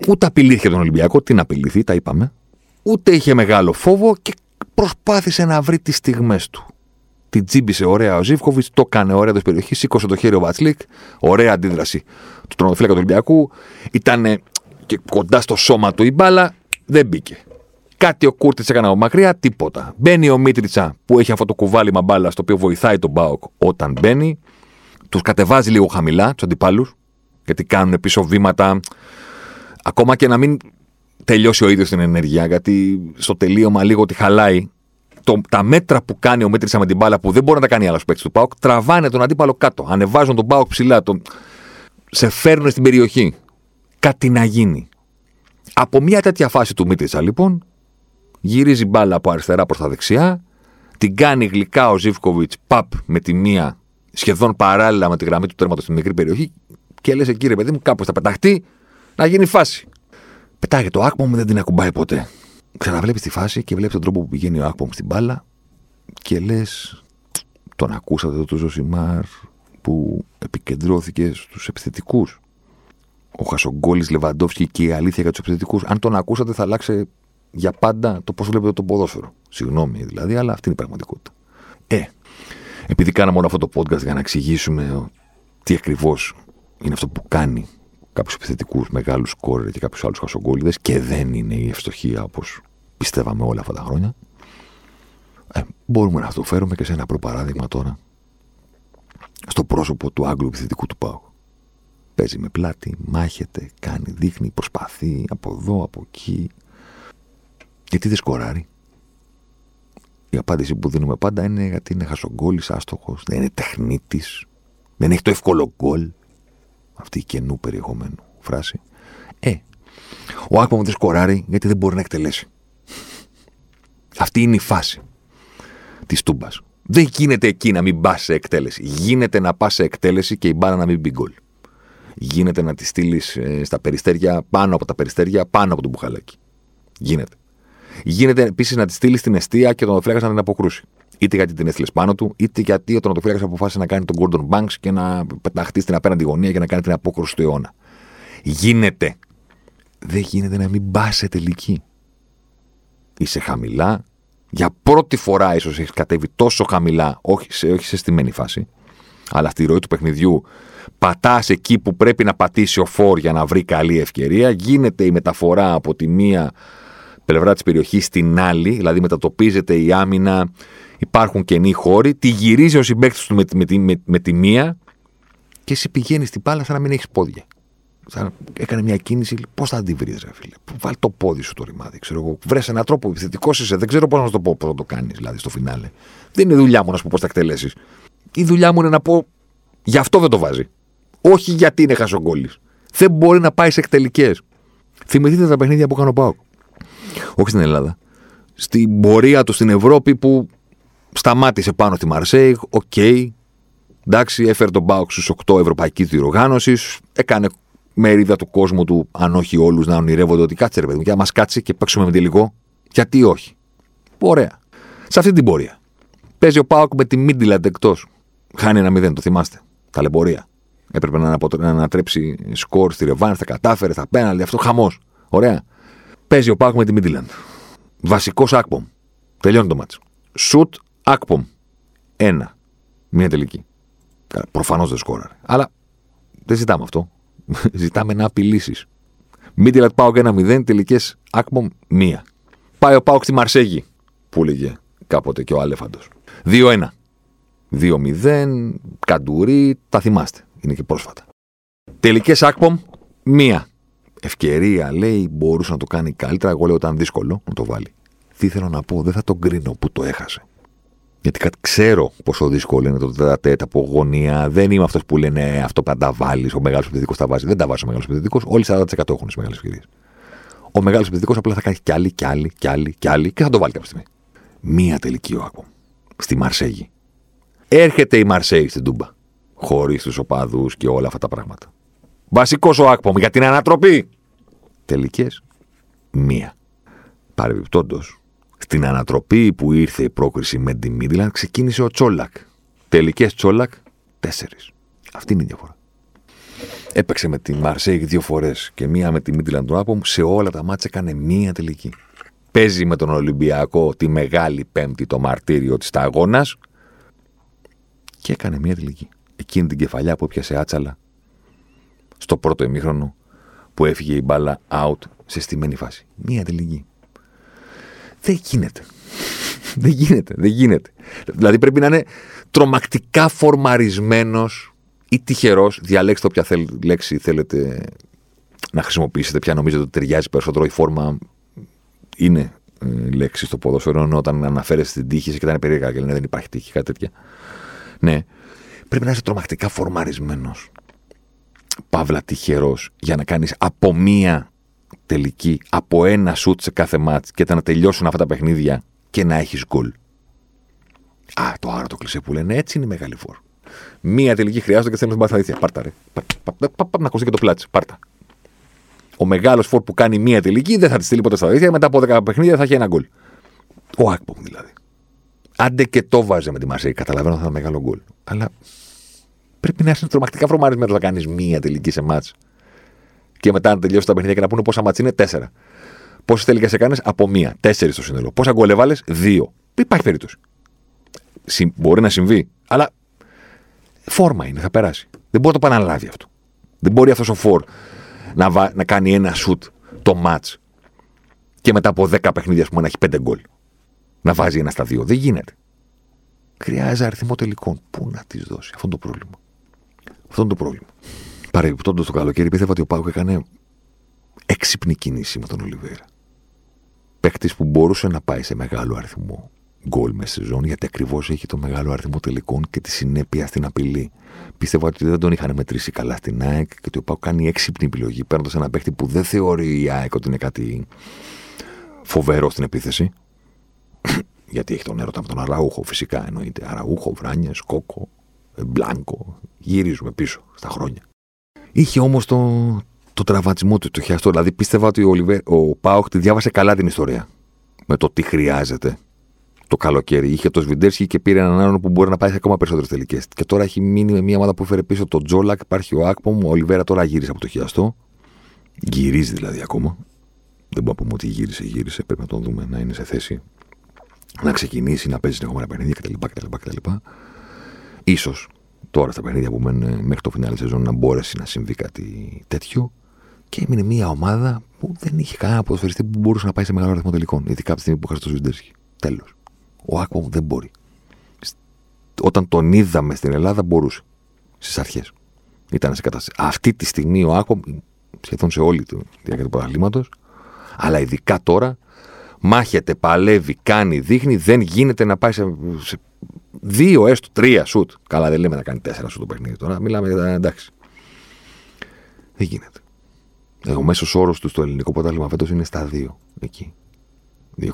Ούτε απειλήθηκε τον Ολυμπιακό, τι να απειληθεί, τα είπαμε ούτε είχε μεγάλο φόβο και προσπάθησε να βρει τις στιγμές του. Την τσίμπησε ωραία ο Ζήφκοβιτς, το έκανε ωραία τη περιοχής, σήκωσε το χέρι ο Βατσλίκ, ωραία αντίδραση του τερματοφύλακα του Ολυμπιακού. Ήταν και κοντά στο σώμα του η μπάλα, δεν μπήκε. Κάτι ο Κούρτιτς έκανε από μακριά, τίποτα. Μπαίνει ο Μίτριτσα που έχει αυτό το κουβάλημα μπάλα στο οποίο βοηθάει τον ΠΑΟΚ όταν μπαίνει. Τους κατεβάζει λίγο χαμηλά τους αντιπάλους, γιατί κάνουν πίσω βήματα. Ακόμα και να μην τελειώσει ο ίδιος την ενέργεια, γιατί στο τελείωμα λίγο τη χαλάει. Το, τα μέτρα που κάνει ο Μέτρησα με την μπάλα που δεν μπορεί να τα κάνει άλλος παίκτης του Πάοκ, τραβάνε τον αντίπαλο κάτω. Ανεβάζουν τον Πάοκ ψηλά. Τον... Σε φέρνουν στην περιοχή. Κάτι να γίνει. Από μια τέτοια φάση του Μίτριτσα λοιπόν, γυρίζει μπάλα από αριστερά προς τα δεξιά, την κάνει γλυκά ο Ζήφκοβιτς παπ με τη μία σχεδόν παράλληλα με τη γραμμή του τέρματος στην μικρή περιοχή και λες εκεί ρε παιδί μου, κάπου θα πεταχτεί να γίνει φάση. Πετάγει το άκμο μου, δεν την ακουμπάει ποτέ. Ξαναβλέπεις τη φάση και βλέπεις τον τρόπο που πηγαίνει ο άκμο στην μπάλα και λες, τον ακούσατε εδώ του Ζωσιμάρ που επικεντρώθηκε στους επιθετικούς. Ο Χασογκόλης Λεβαντόφσκι και η αλήθεια για τους επιθετικούς. Αν τον ακούσατε, θα αλλάξει για πάντα το πώς βλέπετε το ποδόσφαιρο. Συγγνώμη δηλαδή, αλλά αυτή είναι η πραγματικότητα. Ε, επειδή κάναμε όλο αυτό το podcast για να εξηγήσουμε τι ακριβώς είναι αυτό που κάνει κάποιους επιθετικούς μεγάλους σκόρε και κάποιους άλλους χασογκόλιδες και δεν είναι η ευστοχία όπως πιστεύαμε όλα αυτά τα χρόνια. Ε, μπορούμε να το φέρουμε και σε ένα προπαράδειγμα τώρα στο πρόσωπο του Άγγλου επιθετικού του Πάου. Παίζει με πλάτη, μάχεται, κάνει, δείχνει, προσπαθεί από εδώ, από εκεί. Γιατί δεν σκοράρει. Η απάντηση που δίνουμε πάντα είναι γιατί είναι χασογκόλης, άστοχος, δεν είναι τεχνίτης, δεν έχει το εύκολο γκολ αυτή η καινού περιεχομένου φράση. Ε, ο Άκπομ δεν σκοράρει γιατί δεν μπορεί να εκτελέσει. Αυτή είναι η φάση της τούμπας. Δεν γίνεται εκεί να μην πας σε εκτέλεση. Γίνεται να πας σε εκτέλεση και η μπάρα να μην μπει γκολ. Γίνεται να τη στείλεις ε, στα περιστέρια, πάνω από τα περιστέρια, πάνω από το μπουχαλάκι. Γίνεται. Γίνεται επίσης να τη στείλεις στην αιστεία και τον φλέγας να την αποκρούσει. Είτε γιατί την έστειλες πάνω του, είτε γιατί ο τερματοφύλακας αποφάσισε να κάνει τον Gordon Banks και να πεταχτεί στην απέναντι γωνία και να κάνει την απόκρουση του αιώνα. Γίνεται. Δεν γίνεται να μην πας σε τελική. Είσαι χαμηλά. Για πρώτη φορά ίσως έχεις κατέβει τόσο χαμηλά, όχι σε, όχι σε στημένη φάση, αλλά στη ροή του παιχνιδιού πατάς εκεί που πρέπει να πατήσει ο φόρ για να βρει καλή ευκαιρία. Γίνεται η μεταφορά από τη μία πλευρά της περιοχής στην άλλη, δηλαδή μετατοπίζεται η άμυνα υπάρχουν κενοί χώροι, τη γυρίζει ο συμπέκτη του με, με, με, με, τη μία και εσύ πηγαίνεις στην πάλα σαν να μην έχεις πόδια. Σαν, έκανε μια κίνηση, πώς θα την βρεις, ρε φίλε. Βάλει το πόδι σου το ρημάδι. Ξέρω εγώ. Βρες έναν τρόπο, επιθετικός είσαι. Δεν ξέρω πώς να το πω, πώς θα το κάνεις, δηλαδή στο φινάλε. Δεν είναι δουλειά μου να σου πω πώς θα εκτελέσεις. Η δουλειά μου είναι να πω γι' αυτό δεν το βάζει. Όχι γιατί είναι χασογκόλη. Δεν μπορεί να πάει σε τελικές. Θυμηθείτε τα παιχνίδια που έκανε ο ΠΑΟΚ. Όχι στην Ελλάδα. Στην πορεία του στην Ευρώπη που σταμάτησε πάνω στη Μαρσέιγ. OK. Okay. Εντάξει, έφερε τον ΠΑΟΚ στους 8 ευρωπαϊκής διοργάνωσης. Έκανε μερίδα του κόσμου του, αν όχι όλους, να ονειρεύονται ότι κάτσε ρε παιδί μου, και να μας κάτσει και παίξουμε με τελικό. Γιατί όχι. Ωραία. Σε αυτή την πορεία. Παίζει ο ΠΑΟΚ με τη Μίντιλαντ εκτός. Χάνει ένα μηδέν, το θυμάστε. Ταλαιπωρία. Έπρεπε να, να ανατρέψει σκορ στη Ρεβάνς, θα κατάφερε, θα πέναλτι, αυτό χαμός. Ωραία. Παίζει ο Πάοκ με τη Μίντιλαντ. Βασικός Ακπομ. Τελειώνει το μάτσο. Σουτ Ακπομ. Ένα. Μία τελική. Προφανώς δεν σκόραρε. Αλλά δεν ζητάμε αυτό. (laughs) Ζητάμε να απειλήσεις. Μίντιλαντ Πάοκ 1-0, τελικές Ακπομ 1. Πάει ο Πάοκ στη Μαρσέγη, που έλεγε κάποτε και ο Αλέφαντος. 2-1. 2-0, Καντουρί, τα θυμάστε. Είναι και πρόσφατα. Τελικές Ακπομ, μία. Ευκαιρία, λέει, μπορούσε να το κάνει καλύτερα. Εγώ λέω ήταν δύσκολο να το βάλει. Τι θέλω να πω, δεν θα τον κρίνω που το έχασε. Γιατί ξέρω πόσο δύσκολο είναι το τετατέτ από γωνία. Δεν είμαι αυτός που λένε «Ε, αυτό πάντα βάλεις. Ο μεγάλος επιθετικό τα βάζει. Δεν τα βάζει ο μεγάλος επιθετικό. Όλοι 40% έχουν τις μεγάλες ευκαιρίες. Ο μεγάλος επιθετικό απλά θα κάνει κι άλλη, κι άλλη, κι άλλη, κι άλλη και θα το βάλει κάποια στιγμή. Μία τελική ο Άκπομ. Στη Μαρσέγη. Έρχεται η Μαρσέγη στην Τούμπα. Χωρίς τους οπαδούς και όλα αυτά τα πράγματα. Βασικός ο Άκπομ για την ανατροπή. Τελικές. Μία. Παρεμπιπτόντως, στην ανατροπή που ήρθε η πρόκριση με τη Μίτλαντ ξεκίνησε ο Τσόλακ. Τελικές Τσόλακ, τέσσερις. Αυτή είναι η διαφορά. Έπαιξε με τη Μαρσέγ δύο φορές και μία με τη Μίτλαντ του Άπομ. Σε όλα τα μάτια έκανε μία τελική. Παίζει με τον Ολυμπιακό τη μεγάλη Πέμπτη το μαρτύριο της Ταγώνας και έκανε μία τελική. Εκείνη την κεφαλιά που έπιασε άτσαλα στο πρώτο ημίχρονο που έφυγε η μπάλα out σε στημένη φάση. Μία τελική. Δεν γίνεται. δεν γίνεται, δεν γίνεται. Δηλαδή πρέπει να είναι τρομακτικά φορμαρισμένος ή τυχερός. Διαλέξτε όποια θέλ, λέξη θέλετε να χρησιμοποιήσετε, ποια νομίζετε ότι ταιριάζει περισσότερο. Η φόρμα είναι ε, λέξη στο ποδόσφαιρο, ενώ όταν αναφέρεστε στην τύχη και ήταν περίεργα και λένε δεν υπάρχει τύχη, κάτι τέτοια. Ναι. Πρέπει να είσαι τρομακτικά φορμαρισμένος. Παύλα τυχερός για να κάνεις από μία τελική από ένα σουτ σε κάθε μάτς και να τελειώσουν αυτά τα παιχνίδια και να έχεις γκολ. Α, το άρα το κλεισέ που λένε έτσι είναι η μεγάλη φόρ. Μία τελική χρειάζεται και θέλει να βοήθεια. Πάρτα ρε. Να ακουστεί και το πλάτσι. Πάρτα. Ο μεγάλος φόρ που κάνει μία τελική δεν θα τη στείλει ποτέ στα βοήθεια. Μετά από 10 παιχνίδια θα έχει ένα γκολ. Ο Ακπομ δηλαδή. Άντε και το βάζε με τη Μαρσέη. Καταλαβαίνω ότι θα είναι μεγάλο γκολ. Αλλά πρέπει να είσαι τρομακτικά φρομαρισμένο να κάνεις μία τελική σε μάτς και μετά να τελειώσει τα παιχνίδια και να πούνε πόσα μάτς είναι, τέσσερα. Πόσες τελικές έκανες, από μία. Τέσσερις στο σύνολο. Πόσα γκολ έβαλες, δύο. Δεν υπάρχει περίπτωση. Μπορεί να συμβεί, αλλά φόρμα είναι, θα περάσει. Δεν μπορεί να το επαναλάβει αυτό. Δεν μπορεί αυτός ο φόρ να, να κάνει ένα σουτ το ματ και μετά από δέκα παιχνίδια, πούμε, να έχει πέντε γκολ. Να βάζει ένα στα δύο. Δεν γίνεται. Χρειάζεται αριθμό τελικών. Πού να τη δώσει. Αυτό είναι το πρόβλημα. Αυτό είναι το πρόβλημα. Παρεμπιπτόντως το καλοκαίρι, πίστευα ότι ο Πάουκ έκανε έξυπνη κίνηση με τον Ολιβέρα. Παίκτης που μπορούσε να πάει σε μεγάλο αριθμό γκολ μες σεζόν, γιατί ακριβώς έχει το μεγάλο αριθμό τελικών και τη συνέπεια στην απειλή. Πίστευα ότι δεν τον είχαν μετρήσει καλά στην ΑΕΚ και ότι ο Πάουκ κάνει έξυπνη επιλογή, παίρνοντας ένα παίκτη που δεν θεωρεί η ΑΕΚ ότι είναι κάτι φοβερό στην επίθεση. (coughs) γιατί έχει τον έρωτα με τον Αραούχο, φυσικά εννοείται. Αραούχο, Βράνιες, Κόκο, Μπλάνκο. Γυρίζουμε πίσω στα χρόνια. Είχε όμως το, το τραυματισμό του, το χιαστό. Δηλαδή πίστευα ότι ο, Ολιβέ, ο Πάοχ τη διάβασε καλά την ιστορία. Με το τι χρειάζεται το καλοκαίρι. Είχε το Σβιντέρσκι και πήρε έναν άλλον που μπορεί να πάει σε ακόμα περισσότερες τελικές. Και τώρα έχει μείνει με μια ομάδα που φέρε πίσω τον Τζόλακ. Υπάρχει ο Άκπομ. Ο Ολιβέρα τώρα γύρισε από το χιαστό. Γυρίζει δηλαδή ακόμα. Δεν μπορούμε να πούμε ότι γύρισε, γύρισε. Πρέπει να τον δούμε να είναι σε θέση να ξεκινήσει, να παίζει συνεχόμενα παιχνίδια κτλ. κτλ, κτλ. Ίσως τώρα στα παιχνίδια που μένουν μέχρι το φινάλε σεζόν να μπορέσει να συμβεί κάτι τέτοιο. Και έμεινε μια ομάδα που δεν είχε κανένα ποδοσφαιριστή που μπορούσε να πάει σε μεγάλο αριθμό τελικών. Ειδικά από τη στιγμή που χάσει τον Σφιντέρσκι. Τέλος. Ο Άκπομ δεν μπορεί. Όταν τον είδαμε στην Ελλάδα μπορούσε. Στις αρχές. Ήταν σε κατάσταση. Αυτή τη στιγμή ο Άκπομ σχεδόν σε όλη τη διάρκεια του παραλήματο. Αλλά ειδικά τώρα μάχεται, παλεύει, κάνει, δείχνει. Δεν γίνεται να πάει σε, σε Δύο έστω, τρία σουτ. Καλά, δεν λέμε να κάνει τέσσερα σουτ το παιχνίδι τώρα. Μιλάμε για εντάξει. Δεν γίνεται. Ε, ο μέσος όρος του στο ελληνικό πρωτάθλημα φέτος είναι στα 2. Εκεί. 2,1.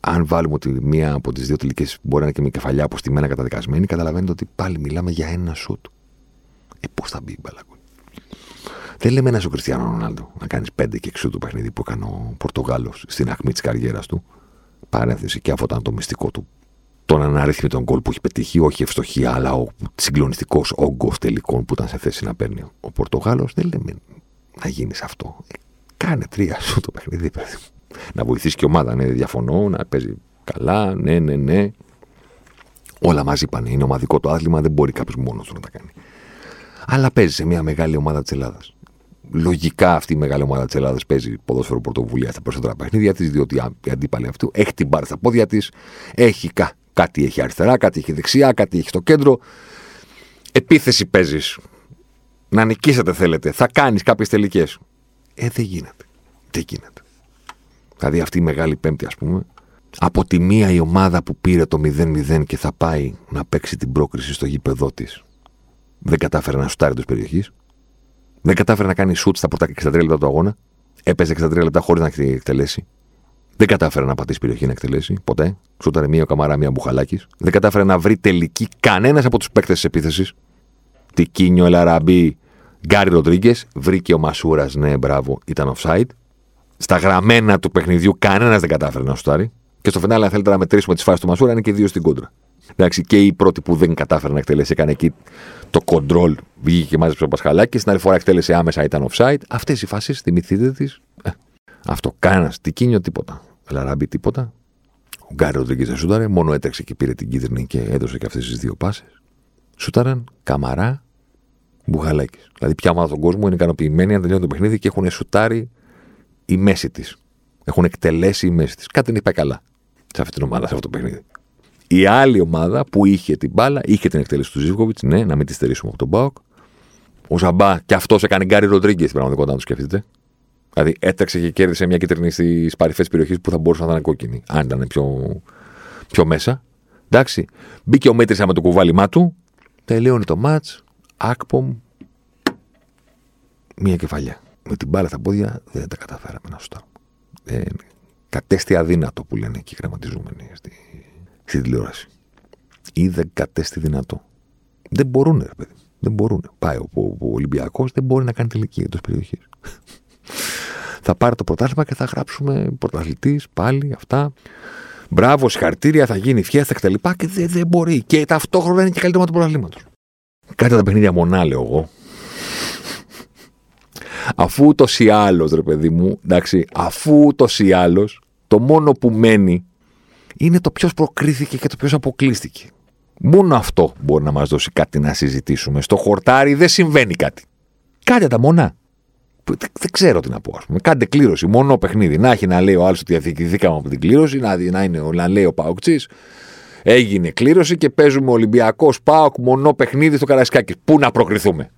Αν βάλουμε ότι μία από τις δύο τελικές μπορεί να είναι και με κεφαλιά αποστημένα καταδικασμένη, καταλαβαίνετε ότι πάλι μιλάμε για ένα σουτ. Ε, πώς θα μπει η μπαλακούλη. Δεν λέμε ένα ο Κριστιανό Ρονάλντο να κάνεις πέντε και εξού το παιχνίδι που έκανε ο Πορτογάλος στην αχμή της καριέρας του. Παρένθεση και αυτό ήταν το μυστικό του. Τον αναρρύθμιτο γκολ που έχει πετύχει, όχι ευστοχή, αλλά ο συγκλονιστικός όγκος τελικών που ήταν σε θέση να παίρνει ο Πορτογάλος. Δεν λέμε να γίνεις αυτό. Ε, κάνε τρία σου το παιχνίδι, παιδί Να βοηθήσεις και η ομάδα, ναι, διαφωνώ, να παίζει καλά, ναι, ναι, ναι. Όλα μαζί πάνε. Είναι ομαδικό το άθλημα, δεν μπορεί κάποιος μόνος του να τα κάνει. Αλλά παίζει σε μια μεγάλη ομάδα της Ελλάδας. Λογικά αυτή η μεγάλη ομάδα της Ελλάδας παίζει ποδόσφαιρο πρωτοβουλία στα περισσότερα παιχνίδια της, διότι η αντίπαλη αυτού έχει την μπάρα στα πόδια της, έχει κα, κάτι έχει αριστερά, κάτι έχει δεξιά, κάτι έχει στο κέντρο. Επίθεση παίζεις. Να νικήσετε θέλετε. Θα κάνεις κάποιες τελικές. Ε, δεν γίνεται. Δεν γίνεται. Δηλαδή αυτή η μεγάλη πέμπτη, ας πούμε, από τη μία η ομάδα που πήρε το 0-0 και θα πάει να παίξει την πρόκριση στο γήπεδό της, δεν κατάφερε να σουτάρει εντός περιοχής. Δεν κατάφερε να κάνει σουτ στα πρώτα 63 λεπτά του αγώνα. Έπαιζε 63 λεπτά χωρίς να εκτελέσει. Δεν κατάφερε να πατήσει περιοχή να εκτελέσει ποτέ. Σούταρε μία καμαρά, μία μπουχαλάκι. Δεν κατάφερε να βρει τελική κανένας από τους παίκτες της επίθεσης. Τικίνιο, Ελαραμπή, Γκάρι Ροντρίγκες. Βρήκε ο Μασούρας, ναι, μπράβο, ήταν offside. Στα γραμμένα του παιχνιδιού κανένας δεν κατάφερε να σουτάρει. Και στο φινάλε, αν θέλετε να μετρήσουμε τις φάσεις του Μασούρα, είναι και δύο στην κόντρα. Εντάξει, και η πρώτη που δεν κατάφερε να εκτελέσει έκανε εκεί το control, βγήκε και μάζεψε ο Πασχαλάκης. Στην άλλη φορά εκτέλεσε άμεσα, ήταν offside. Αυτές οι φάσεις, θυμηθείτε τις; Ε, αυτό κανένας. Τικίνιο τίποτα. Λαράμπι τίποτα. Ο Γκάρι Ροντρίγκες δεν σούταρε. Μόνο έτρεξε και πήρε την κίτρινη και έδωσε και αυτές τις δύο πάσες. Σούταραν καμαρά μπουχαλάκι. Δηλαδή, πια ομάδα στον κόσμο είναι ικανοποιημένοι αν τελειώνει το παιχνίδι και έχουν σουτάρει η μέση της. Έχουν εκτελέσει η μέση της. Κάτι δεν έχει πάει καλά σε αυτή την ομάδα, σε αυτό το παιχνίδι. Η άλλη ομάδα που είχε την μπάλα, είχε την εκτέλεση του Ζήβκοβιτ, ναι, να μην τη στερήσουμε από τον Μπάουκ. Ο Ζαμπά και αυτός έκανε Γκάρι Ροντρίγκες στην πραγματικότητα, να το σκεφτείτε. Δηλαδή έτρεξε και κέρδισε μια κίτρινη στις παρυφές περιοχή που θα μπορούσε να ήταν κόκκινη, αν ήταν πιο, πιο μέσα. Εντάξει. Μπήκε ο Μέτρης με το κουβάλιμά του. Τελείωνε το ματ. Ακπομ. Μια κεφαλιά. Με την μπάλα στα πόδια δεν τα καταφέραμε να σωστά. Ε, κατέστη αδύνατο που λένε και οι γραμματιζόμενοι στη, στη τηλεόραση. Ή δεν κατέστη δυνατό. Δεν μπορούν, ρε παιδί. Δεν μπορούν. Πάει ο, ο, ο Ολυμπιακός, δεν μπορεί να κάνει τελική εντός περιοχής. Θα πάρει το πρωτάθλημα και θα γράψουμε πρωταθλητής πάλι αυτά. Μπράβο, συγχαρητήρια, θα γίνει φιέστα κτλ. Και, και δεν, δεν μπορεί. Και ταυτόχρονα είναι και καλύτερο του πρωταθλήματος. Κάτι τα παιχνίδια μονά, λέω εγώ. Αφού ούτως ή άλλως, ρε παιδί μου, εντάξει, αφού ούτως ή άλλως, το μόνο που μένει είναι το ποιος προκρίθηκε και το ποιος αποκλείστηκε. Μόνο αυτό μπορεί να μας δώσει κάτι να συζητήσουμε. Στο χορτάρι δεν συμβαίνει κάτι. Κάντε τα μονά. Δεν ξέρω τι να πω, ας πούμε. Κάντε κλήρωση. Μόνο παιχνίδι. Να έχει να λέει ο άλλος ότι διεκδικηθήκαμε από την κλήρωση, να, να, είναι, να λέει ο Παουκτσή. Έγινε κλήρωση και παίζουμε Ολυμπιακός Πάοκ μονό παιχνίδι στο Καρασκάκι. Πού να προκριθούμε;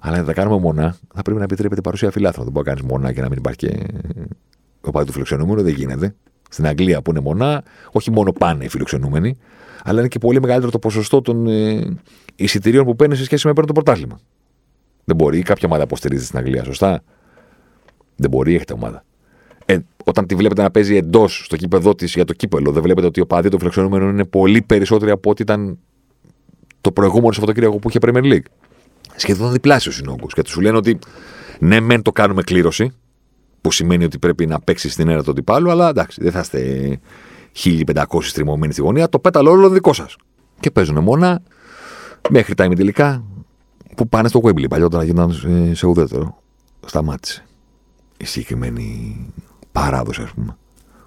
Αλλά αν τα κάνουμε μονά, θα πρέπει να επιτρέπεται η παρουσία φιλάθλων. Δεν μπορεί να κάνεις μονά και να μην υπάρχει και ο παδί του φιλοξενούμενου. Δεν γίνεται. Στην Αγγλία που είναι μονά, όχι μόνο πάνε οι φιλοξενούμενοι, αλλά είναι και πολύ μεγαλύτερο το ποσοστό των ε, εισιτηρίων που παίρνει σε σχέση με παίρνει το πρωτάθλημα. Δεν μπορεί κάποια ομάδα υποστηρίζει στην Αγγλία, σωστά; Δεν μπορεί, έχετε ομάδα. Ε, όταν τη βλέπετε να παίζει εντός στο κήπεδο της για το κύπελο, δεν βλέπετε ότι ο παδί των φιλοξενούμενων είναι πολύ περισσότεροι από ό,τι ήταν το προηγούμενο Σαββατοκύριακο που είχε Premier League; Σχεδόν διπλάσιος είναι ο Και του λένε ότι ναι, μεν το κάνουμε κλήρωση, που σημαίνει ότι πρέπει να παίξει στην αίρα του αντιπάλου, αλλά εντάξει, δεν θα είστε 1500 στριμωμένοι στη γωνία, το πέταλο όλο δικό σας. Και παίζουν μόνα μέχρι τα ημιτελικά που πάνε στο Wembley. Παλιότερα γίνανε σε ουδέτερο. Σταμάτησε η συγκεκριμένη παράδοση, ας πούμε.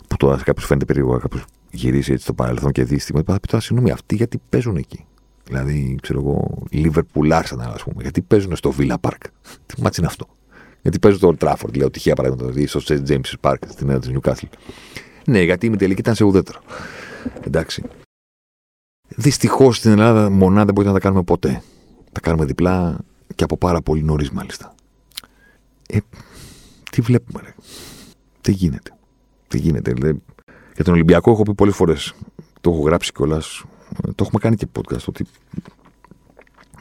Που τώρα σε κάποιους φαίνεται περίεργο κάποιος γυρίσει έτσι στο παρελθόν και δει στιγμή. Θα πει τώρα συγγνώμη, αυτοί γιατί παίζουν εκεί. Δηλαδή, ξέρω εγώ, Liverpool Arsenal, ας πούμε. Γιατί παίζουν στο Villa Park. Τι ματς είναι αυτό; Γιατί παίζουν στο Old Trafford, λέω τυχαία παράδειγμα, δηλαδή στο St. James Park στην έδρα της Newcastle. Ναι, γιατί οι ημιτελικοί ήταν σε ουδέτερο. Εντάξει. Δυστυχώς στην Ελλάδα μονάδα δεν μπορεί να τα κάνουμε ποτέ. Τα κάνουμε διπλά και από πάρα πολύ νωρίς μάλιστα. Ε, τι βλέπουμε, ρε; Τι γίνεται; Τι γίνεται. Ρε; Για τον Ολυμπιακό έχω πει πολλές φορές. Το έχω γράψει κιόλας. Το έχουμε κάνει και podcast. Ότι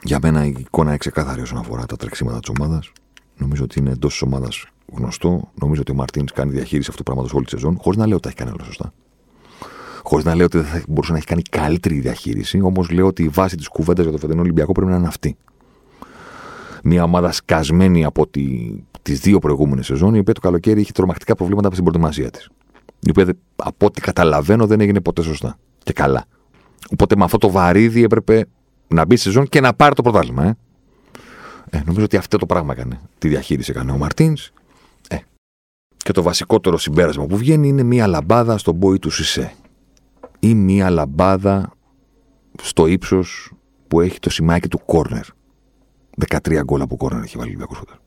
Για μένα η εικόνα είναι ξεκάθαρη όσον αφορά τα τρεξίματα της ομάδας. Νομίζω ότι είναι εντός της ομάδας γνωστό. Νομίζω ότι ο Μαρτίνς κάνει διαχείριση αυτού του πράγματος όλη τη σεζόν, χωρίς να λέω ότι τα έχει κάνει όλα σωστά. Χωρίς να λέω ότι δεν θα μπορούσε να έχει κάνει καλύτερη διαχείριση, όμως λέω ότι η βάση της κουβέντας για το φετινό Ολυμπιακό πρέπει να είναι αυτή. Μια ομάδα σκασμένη από τη, τις δύο προηγούμενες σεζόν, η οποία το καλοκαίρι είχε τρομακτικά προβλήματα στην προετοιμασία της. Η οποία από ό,τι καταλαβαίνω δεν έγινε ποτέ σωστά και καλά. Οπότε με αυτό το βαρύδι έπρεπε να μπει στη σεζόν και να πάρει το πρωτάθλημα. Ε. Ε, νομίζω ότι αυτό το πράγμα έκανε. Τη διαχείριση έκανε ο Μαρτίνς. Ε. Και το βασικότερο συμπέρασμα που βγαίνει είναι μία λαμπάδα στον πόη του Σισε. Ή μία λαμπάδα στο ύψος που έχει το σημάκι του κόρνερ. 13 γκολ από κόρνερ έχει βάλει ο Ολυμπιακός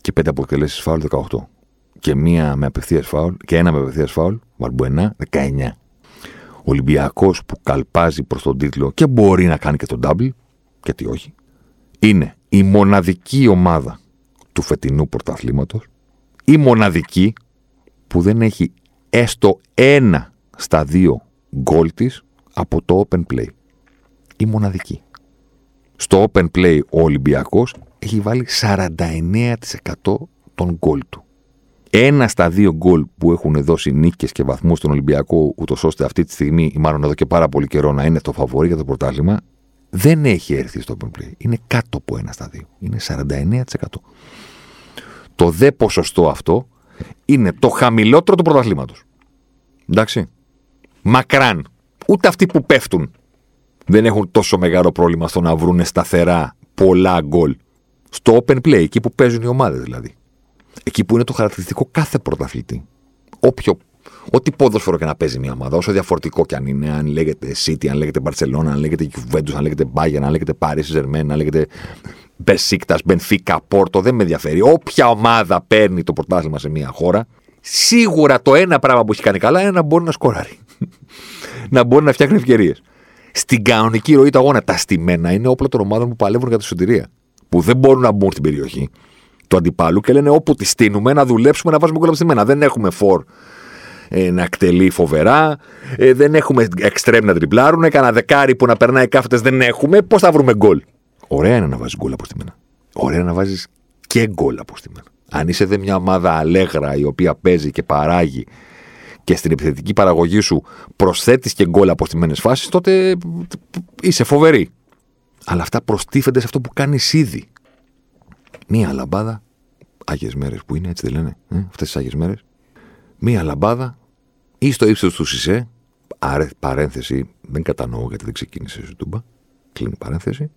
Και 5 αποτελέσει φάουλ 18. Και μία με απευθείας φάουλ και ένα με απευθείας φάουλ, Βαλμπουενά, 19. Ολυμπιακός που καλπάζει προς τον τίτλο και μπορεί να κάνει και τον double, και τι όχι, είναι η μοναδική ομάδα του φετινού πρωταθλήματος, η μοναδική που δεν έχει έστω ένα στα δύο γκολ της από το open play. Η μοναδική. Στο open play ο Ολυμπιακός έχει βάλει 49% των γκολ του ένα στα δύο γκολ που έχουν δώσει νίκες και βαθμούς στον Ολυμπιακό, ούτως ώστε αυτή τη στιγμή, ή μάλλον εδώ και πάρα πολύ καιρό, να είναι το φαβορή για το πρωτάθλημα, δεν έχει έρθει στο open play. Είναι κάτω από ένα στα δύο. Είναι 49%. Το δε ποσοστό αυτό είναι το χαμηλότερο του πρωταθλήματος. Εντάξει. Μακράν. Ούτε αυτοί που πέφτουν δεν έχουν τόσο μεγάλο πρόβλημα στο να βρουν σταθερά πολλά γκολ. Στο open play, εκεί που παίζουν οι ομάδες δηλαδή. Εκεί που είναι το χαρακτηριστικό κάθε πρωταθλητή. Όποιο, ό,τι ποδόσφαιρο και να παίζει μια ομάδα, όσο διαφορετικό κι αν είναι, αν λέγεται City, αν λέγεται Barcelona, αν λέγεται Juventus, αν λέγεται Bayern, αν λέγεται Paris Saint-Germain, αν λέγεται Besiktas, Benfica, Porto, δεν με ενδιαφέρει. Όποια ομάδα παίρνει το πρωτάθλημα σε μια χώρα, σίγουρα το ένα πράγμα που έχει κάνει καλά είναι να μπορεί να σκοράρει. Να μπορεί να φτιάχνει ευκαιρίες. Στην κανονική ροή του αγώνα, τα στημένα είναι όπλα των ομάδων που παλεύουν για τη σωτηρία. Που δεν μπορούν να μπουν στην περιοχή του αντιπάλου και λένε όπου τη στείλουμε να δουλέψουμε να βάζουμε γκολ στη μένα. Δεν έχουμε φορ ε, να εκτελεί φοβερά, ε, δεν έχουμε εξτρέμ να τριπλάρουν, κανένα δεκάρι που να περνάει κάθετες δεν έχουμε. Πώς θα βρούμε γκολ; Ωραία είναι να βάζεις γκολ από στημένα. Ωραία είναι να βάζεις και γκολ από στημένα. Αν είσαι δε μια ομάδα αλέγρα η οποία παίζει και παράγει και στην επιθετική παραγωγή σου προσθέτεις και γκολ από στημένες φάσεις, τότε είσαι φοβερή. Αλλά αυτά προστίθενται σε αυτό που κάνεις ήδη μία λαμπάδα, Άγιες μέρες που είναι, έτσι δεν λένε, ε, αυτές τις Άγιες μέρες. Μία λαμπάδα ή στο ύψος του Σισέ, α ρε, παρένθεση, δεν κατανοώ γιατί δεν ξεκίνησε η Ζουτούμπα, κλείνει παρένθεση.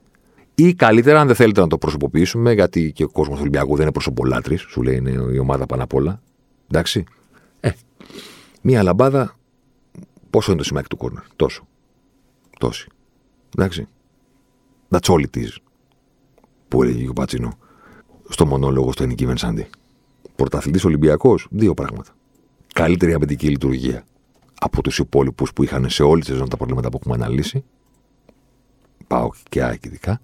Ή καλύτερα, αν δεν θέλετε να το προσωποποιήσουμε, γιατί και ο κόσμος του Ολυμπιακού δεν είναι προσωπολάτρη, σου λέει είναι η ομάδα πάνω απ' όλα. Εντάξει. Ε, μία λαμπάδα, πόσο είναι το σημείο του κόρνερ, τόσο. Τόση. Εντάξει. That's all it is. Που έλεγε ο Πατσίνο στο μονόλογο στο Ενική Βενσάντι. Πρωταθλητής Ολυμπιακός, δύο πράγματα. Καλύτερη αμυντική λειτουργία από τους υπόλοιπους που είχαν σε όλη τη σεζόν τα προβλήματα που έχουμε αναλύσει. Πάω και ΑΕΚ ειδικά.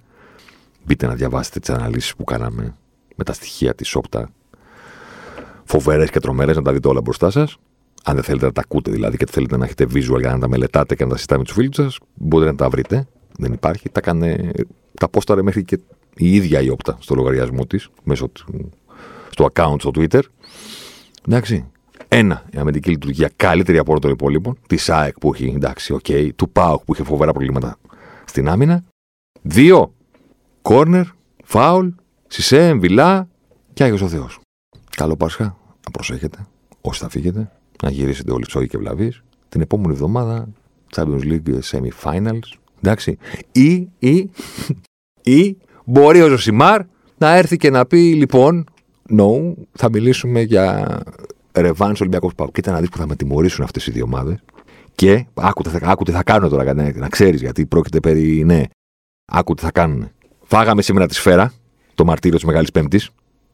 Μπείτε να διαβάσετε τις αναλύσεις που κάναμε με τα στοιχεία της Όπτα. Φοβερές και τρομερές να τα δείτε όλα μπροστά σας. Αν δεν θέλετε να τα ακούτε δηλαδή και θέλετε να έχετε visual για να τα μελετάτε και να τα συζητάτε με τους φίλους σας, μπορείτε να τα βρείτε. Δεν υπάρχει. Τα, κάνε... τα πόσταρε μέχρι και η ίδια η όπτα στο λογαριασμό της, μέσω του, στο account στο Twitter. Εντάξει. Ένα, η αμυντική λειτουργία καλύτερη από όλων των υπόλοιπων. Της ΑΕΚ που έχει, εντάξει, OK. Okay, του ΠΑΟΚ που είχε φοβερά προβλήματα στην άμυνα. Δύο, κόρνερ, φάουλ, σισέ, Εμβιλά και Άγιος ο Θεός. Καλό Πάσχα, να προσέχετε, όσοι θα φύγετε, να γυρίσετε όλοι σώοι και αβλαβείς. Την επόμενη εβδομάδα, Champions League Semi-Finals, εντάξει. Ή, ή, ή Μπορεί ο Ζοσιμάρ να έρθει και να πει λοιπόν, no, θα μιλήσουμε για ρεβάν Ολυμπιακός Πάου. Κοίτα να δεις που θα με τιμωρήσουν αυτές οι δύο ομάδες. Και άκου τι θα, θα κάνω τώρα, να ξέρεις, γιατί πρόκειται περί. Ναι, άκου τι θα κάνουν. Φάγαμε σήμερα τη σφαίρα, το μαρτύριο της Μεγάλης Πέμπτης,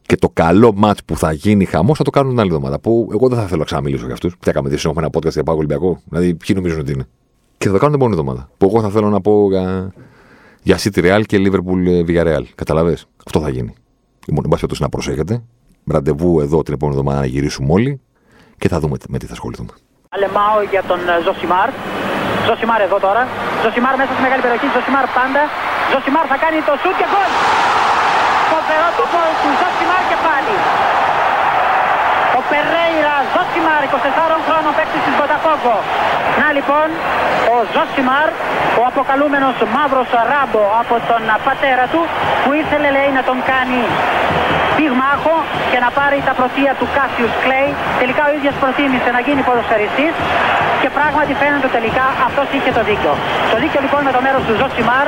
και το καλό μάτ που θα γίνει χαμός θα το κάνουν την άλλη εβδομάδα. Που εγώ δεν θα θέλω να ξαναμιλήσω για αυτούς. Τι έκαμε, τι έχουμε ένα podcast για Πάο Ολυμπιακό. Δηλαδή, ποιοι νομίζουν ότι είναι. Και θα το κάνουν την επόμενη εβδομάδα. Που εγώ θα θέλω να πω για για City Real και Liverpool ε, Villarreal. Καταλάβατε. Αυτό θα γίνει. Λοιπόν, εν πάση να προσέχετε. Ραντεβού εδώ την επόμενη εβδομάδα να γυρίσουμε όλοι και θα δούμε με τι θα ασχοληθούμε.
Αλεμάο για τον ε, Ζοσιμάρ. Ζοσιμάρ εδώ τώρα. Ζοσιμάρ μέσα στη μεγάλη περιοχή. Ζοσιμάρ πάντα. Ζοσιμάρ θα κάνει το σουτ και γκολ. Φοβερό το γκολ του Ζοσιμάρ και πάλι. Ο Περέιρα Ζοσιμάρ, 24 χρόνων παίκτης της Μποταφόγκο. Να λοιπόν, ο Ζοσιμάρ, ο αποκαλούμενος μαύρος ράμπο από τον πατέρα του, που ήθελε λέει να τον κάνει πυγμάχο και να πάρει τα πρωτεία του Κάσιους Κλέη. Τελικά ο ίδιος προτίμησε να γίνει ποδοσφαιριστής και πράγματι φαίνεται τελικά αυτός είχε το δίκιο. Το δίκιο λοιπόν με το μέρος του Ζοσιμάρ.